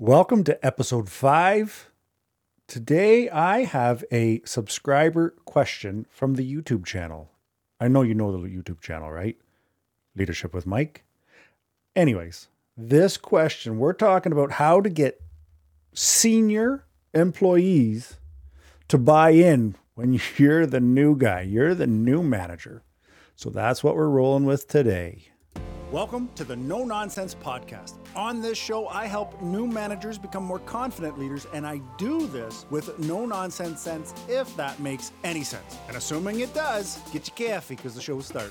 Welcome to episode five. Today I have a subscriber question from the YouTube channel. I know you know the YouTube channel, right? Leadership with Mike. Anyways, this question we're talking about how to get senior employees to buy in when you're the new guy, you're the new manager. So that's what we're rolling with today. Welcome to the No Nonsense Podcast. On this show, I help new managers become more confident leaders, and I do this with no nonsense sense, if that makes any sense. And assuming it does, get your coffee because the show show's starting.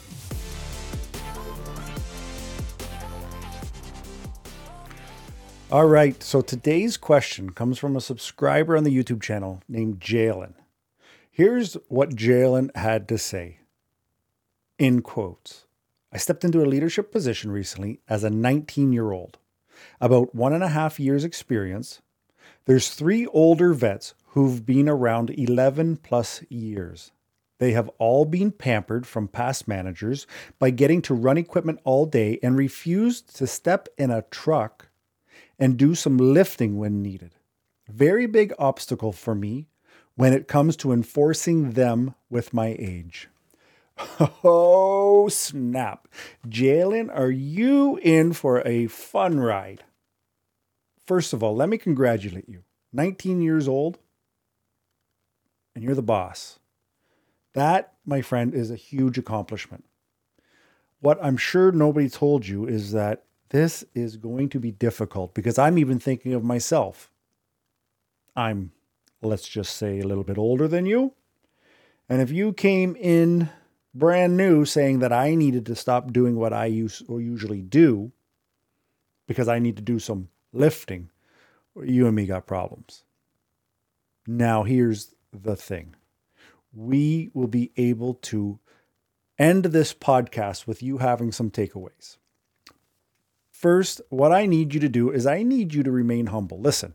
All right, so today's question comes from a subscriber on the YouTube channel named Jalen. Here's what Jalen had to say in quotes. I stepped into a leadership position recently as a 19 year old, about one and a half years' experience. There's three older vets who've been around 11 plus years. They have all been pampered from past managers by getting to run equipment all day and refused to step in a truck and do some lifting when needed. Very big obstacle for me when it comes to enforcing them with my age. Oh, snap. Jalen, are you in for a fun ride? First of all, let me congratulate you. 19 years old, and you're the boss. That, my friend, is a huge accomplishment. What I'm sure nobody told you is that this is going to be difficult because I'm even thinking of myself. I'm, let's just say, a little bit older than you. And if you came in brand new saying that I needed to stop doing what I use or usually do because I need to do some lifting, you and me got problems. Now, here's the thing we will be able to end this podcast with you having some takeaways. First, what I need you to do is I need you to remain humble. Listen,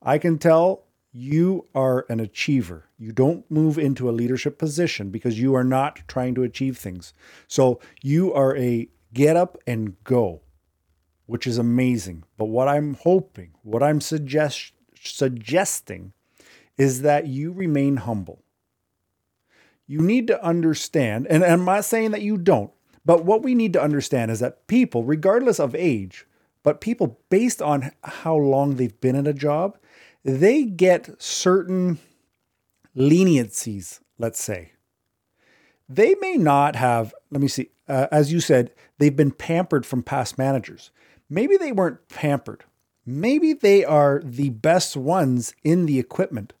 I can tell you are an achiever. You don't move into a leadership position because you are not trying to achieve things. So you are a get up and go, which is amazing. But what I'm hoping, what I'm suggest, suggesting is that you remain humble. You need to understand, and I'm not saying that you don't, but what we need to understand is that people, regardless of age, but people based on how long they've been in a job, they get certain leniencies, let's say. They may not have, let me see, uh, as you said, they've been pampered from past managers. Maybe they weren't pampered. Maybe they are the best ones in the equipment.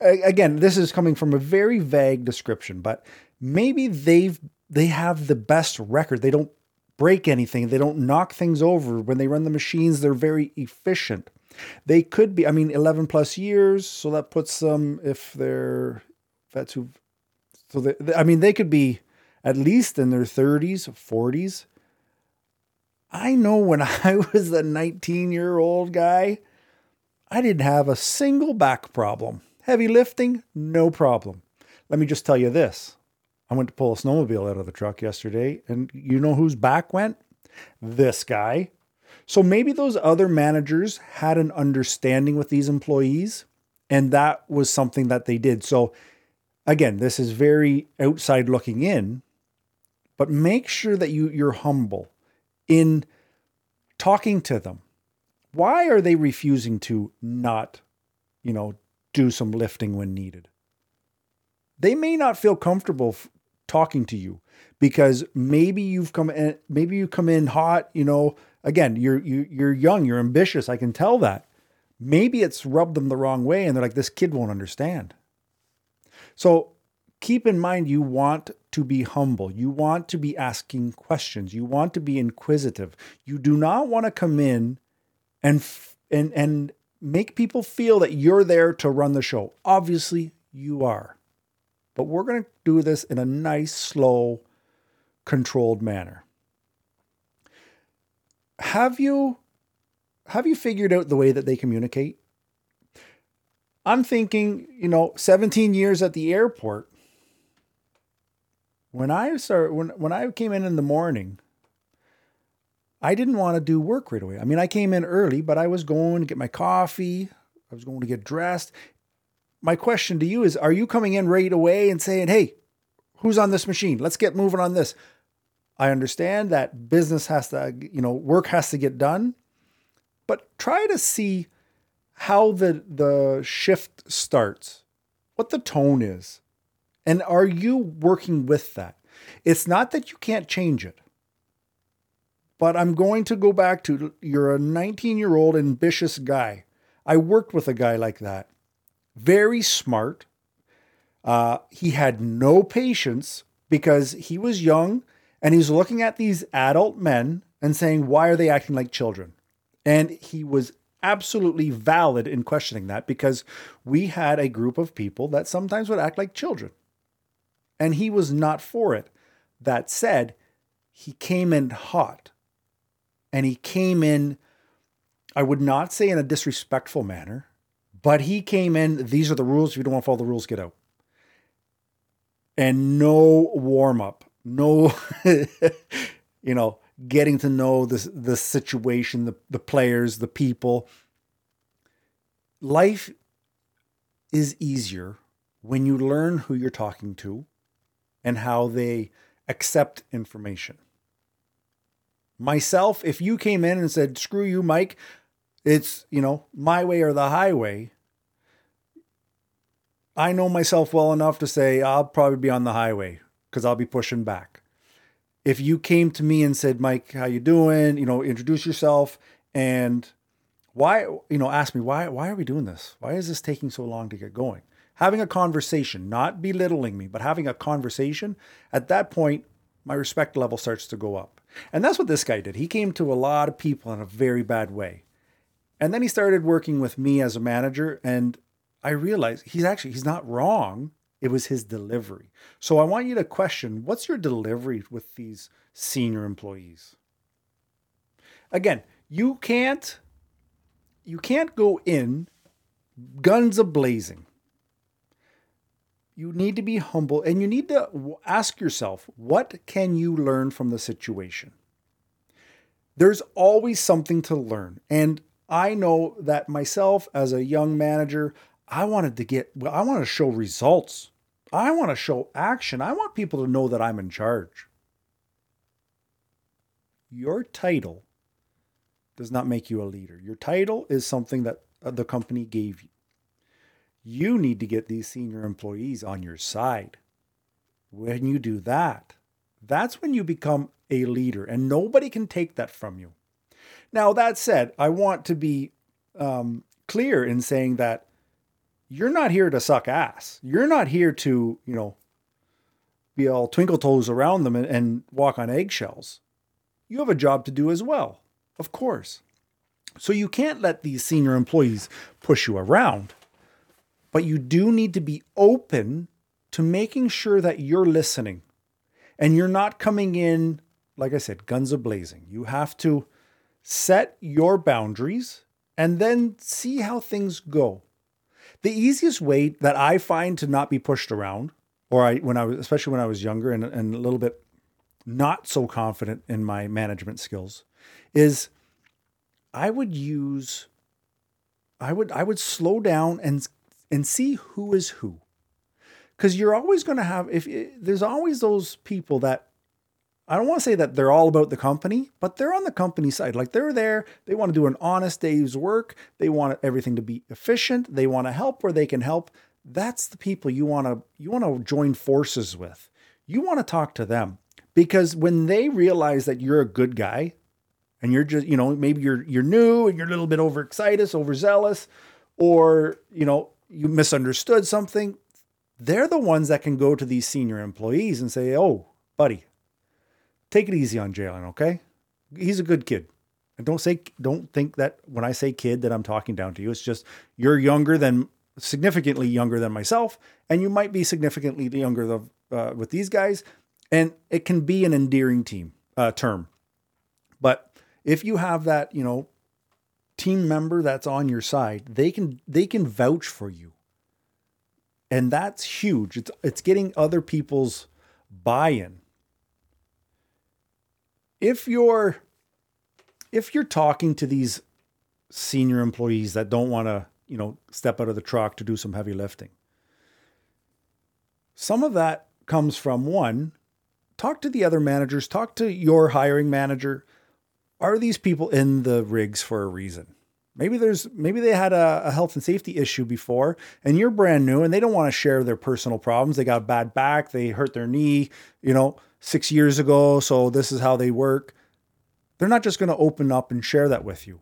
Again, this is coming from a very vague description, but maybe they've they have the best record. They don't break anything. They don't knock things over. When they run the machines, they're very efficient. They could be, I mean, 11 plus years. So that puts them, if they're vets who, so they, I mean, they could be at least in their 30s, 40s. I know when I was a 19 year old guy, I didn't have a single back problem. Heavy lifting, no problem. Let me just tell you this I went to pull a snowmobile out of the truck yesterday, and you know whose back went? This guy. So maybe those other managers had an understanding with these employees, and that was something that they did. So, again, this is very outside looking in, but make sure that you, you're humble in talking to them. Why are they refusing to not, you know, do some lifting when needed? They may not feel comfortable talking to you because maybe you've come in, maybe you come in hot, you know, again, you're you, you're young, you're ambitious. I can tell that. Maybe it's rubbed them the wrong way, and they're like, this kid won't understand. So keep in mind, you want to be humble. You want to be asking questions. You want to be inquisitive. You do not want to come in and and and make people feel that you're there to run the show. Obviously, you are. But we're going to do this in a nice, slow, controlled manner have you have you figured out the way that they communicate? I'm thinking, you know, 17 years at the airport. When I start when when I came in in the morning, I didn't want to do work right away. I mean, I came in early, but I was going to get my coffee, I was going to get dressed. My question to you is Are you coming in right away and saying, hey, who's on this machine? Let's get moving on this? I understand that business has to, you know, work has to get done, but try to see how the the shift starts, what the tone is. And are you working with that? It's not that you can't change it. But I'm going to go back to you're a 19 year old ambitious guy. I worked with a guy like that. Very smart. Uh, he had no patience because he was young and he's looking at these adult men and saying, Why are they acting like children? And he was absolutely valid in questioning that because we had a group of people that sometimes would act like children. And he was not for it. That said, he came in hot and he came in, I would not say in a disrespectful manner, but he came in, these are the rules. If you don't want to follow the rules, get out. And no warm up, no, you know, getting to know the, the situation, the, the players, the people. Life is easier when you learn who you're talking to and how they accept information. Myself, if you came in and said, screw you, Mike, it's, you know, my way or the highway, I know myself well enough to say I'll probably be on the highway because I'll be pushing back. If you came to me and said, Mike, how you doing? You know, introduce yourself and why, you know, ask me why why are we doing this? Why is this taking so long to get going? having a conversation, not belittling me, but having a conversation, at that point, my respect level starts to go up. And that's what this guy did. He came to a lot of people in a very bad way. And then he started working with me as a manager and I realized he's actually he's not wrong. It was his delivery. So I want you to question what's your delivery with these senior employees? Again, you can't you can't go in guns a blazing you need to be humble and you need to ask yourself what can you learn from the situation there's always something to learn and i know that myself as a young manager i wanted to get well, i want to show results i want to show action i want people to know that i'm in charge your title does not make you a leader your title is something that the company gave you you need to get these senior employees on your side. When you do that, that's when you become a leader, and nobody can take that from you. Now, that said, I want to be um, clear in saying that you're not here to suck ass. You're not here to, you know, be all twinkle toes around them and, and walk on eggshells. You have a job to do as well, of course. So you can't let these senior employees push you around. But you do need to be open to making sure that you're listening and you're not coming in, like I said, guns a blazing. You have to set your boundaries and then see how things go. The easiest way that I find to not be pushed around, or I when I was especially when I was younger and, and a little bit not so confident in my management skills, is I would use I would I would slow down and and see who is who. Because you're always going to have, if eh, there's always those people that I don't want to say that they're all about the company, but they're on the company side. Like they're there, they want to do an honest day's work, they want everything to be efficient, they want to help where they can help. That's the people you want to you want to join forces with. You want to talk to them because when they realize that you're a good guy and you're just, you know, maybe you're you're new and you're a little bit overexcited, overzealous, or, you know, you misunderstood something, they're the ones that can go to these senior employees and say, "Oh, buddy, take it easy on Jalen, okay? He's a good kid." And don't say don't think that when I say kid that I'm talking down to you. It's just you're younger than significantly younger than myself, and you might be significantly younger than, uh, with these guys, and it can be an endearing team uh, term. But if you have that, you know, team member that's on your side, they can they can vouch for you. And that's huge. It's it's getting other people's buy-in. If you're if you're talking to these senior employees that don't want to, you know, step out of the truck to do some heavy lifting, some of that comes from one, talk to the other managers, talk to your hiring manager. Are these people in the rigs for a reason? Maybe there's maybe they had a, a, health and safety issue before, and you're brand new, and they don't want to share their personal problems. They got a bad back, they hurt their knee, you know, six years ago. So this is how they work. They're not just going to open up and share that with you.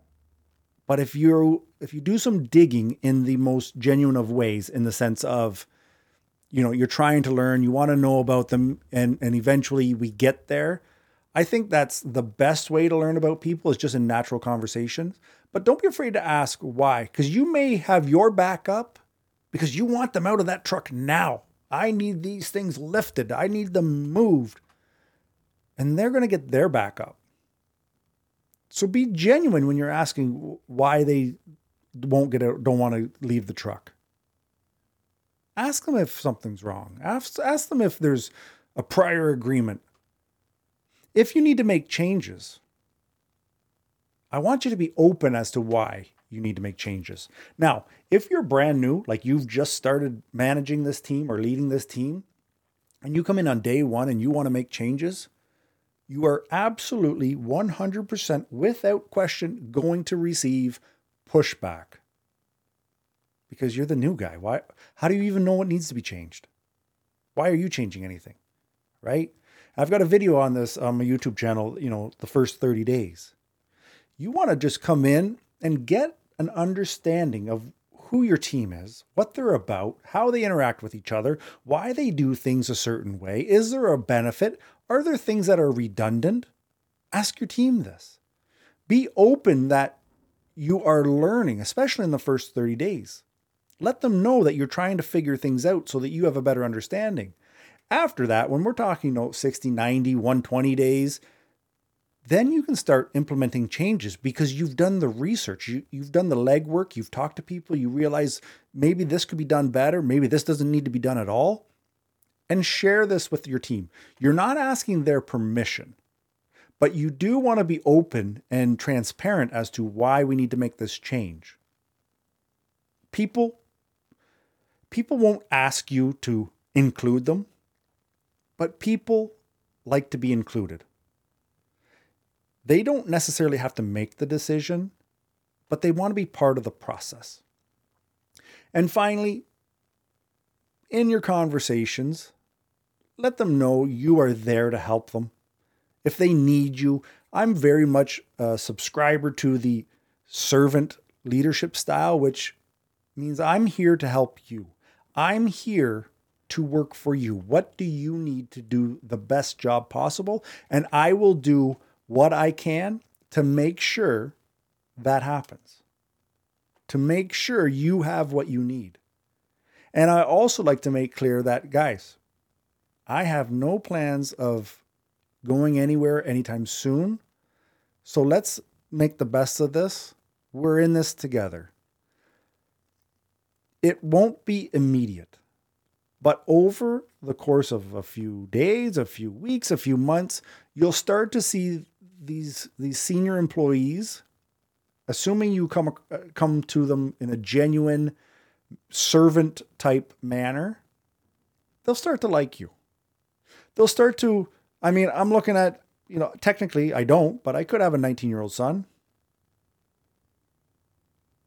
But if you if you do some digging in the most genuine of ways, in the sense of, you know, you're trying to learn, you want to know about them, and and eventually we get there. I think that's the best way to learn about people is just in natural conversations. But don't be afraid to ask why, because you may have your back up because you want them out of that truck now. I need these things lifted. I need them moved. And they're going to get their back up. So be genuine when you're asking why they won't get out, don't want to leave the truck. Ask them if something's wrong. Ask, ask them if there's a prior agreement. If you need to make changes, I want you to be open as to why you need to make changes. Now, if you're brand new, like you've just started managing this team or leading this team, and you come in on day one and you want to make changes, you are absolutely 100% without question going to receive pushback because you're the new guy. Why how do you even know what needs to be changed? Why are you changing anything? Right? I've got a video on this um, on my YouTube channel, you know, the first 30 days. You want to just come in and get an understanding of who your team is, what they're about, how they interact with each other, why they do things a certain way. Is there a benefit? Are there things that are redundant? Ask your team this. Be open that you are learning, especially in the first 30 days. Let them know that you're trying to figure things out so that you have a better understanding. After that, when we're talking about know, 60, 90, 120 days, then you can start implementing changes because you've done the research, you, you've done the legwork, you've talked to people, you realize maybe this could be done better, maybe this doesn't need to be done at all. And share this with your team. You're not asking their permission, but you do want to be open and transparent as to why we need to make this change. People people won't ask you to include them, but people like to be included they don't necessarily have to make the decision, but they want to be part of the process. And finally, in your conversations, let them know you are there to help them. If they need you, I'm very much a subscriber to the servant leadership style, which means I'm here to help you. I'm here to work for you. What do you need to do the best job possible? And I will do what I can to make sure that happens, to make sure you have what you need. And I also like to make clear that, guys, I have no plans of going anywhere anytime soon. So let's make the best of this. We're in this together. It won't be immediate, but over the course of a few days, a few weeks, a few months, you'll start to see these these senior employees, assuming you come uh, come to them in a genuine servant type manner, they'll start to like you. They'll start to. I mean, I'm looking at you know technically I don't, but I could have a 19 year old son.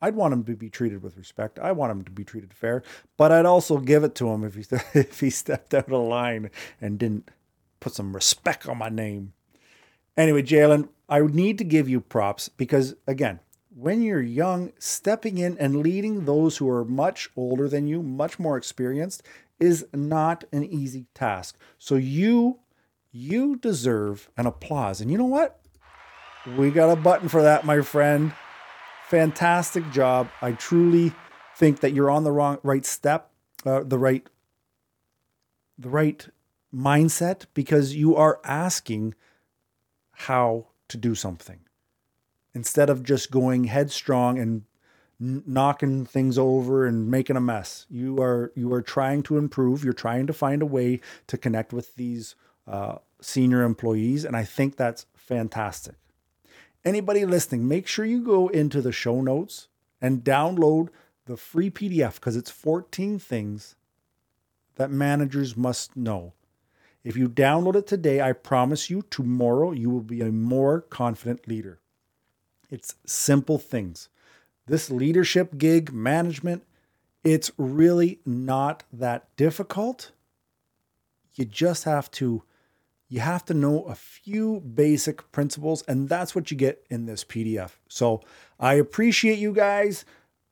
I'd want him to be treated with respect. I want him to be treated fair, but I'd also give it to him if he if he stepped out of line and didn't put some respect on my name. Anyway, Jalen, I need to give you props because, again, when you're young, stepping in and leading those who are much older than you, much more experienced, is not an easy task. So you you deserve an applause. And you know what? We got a button for that, my friend. Fantastic job. I truly think that you're on the wrong right step, uh, the right the right mindset because you are asking how to do something instead of just going headstrong and knocking things over and making a mess. You are you are trying to improve. You're trying to find a way to connect with these uh, senior employees, and I think that's fantastic. Anybody listening, make sure you go into the show notes and download the free PDF because it's 14 things that managers must know. If you download it today, I promise you tomorrow you will be a more confident leader. It's simple things. This leadership gig, management, it's really not that difficult. You just have to you have to know a few basic principles and that's what you get in this PDF. So, I appreciate you guys.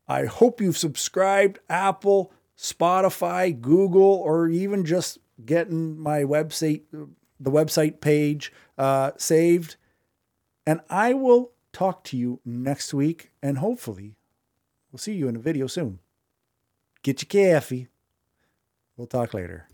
I hope you've subscribed Apple, Spotify, Google or even just getting my website the website page uh, saved and I will talk to you next week and hopefully we'll see you in a video soon. Get your coffee. We'll talk later.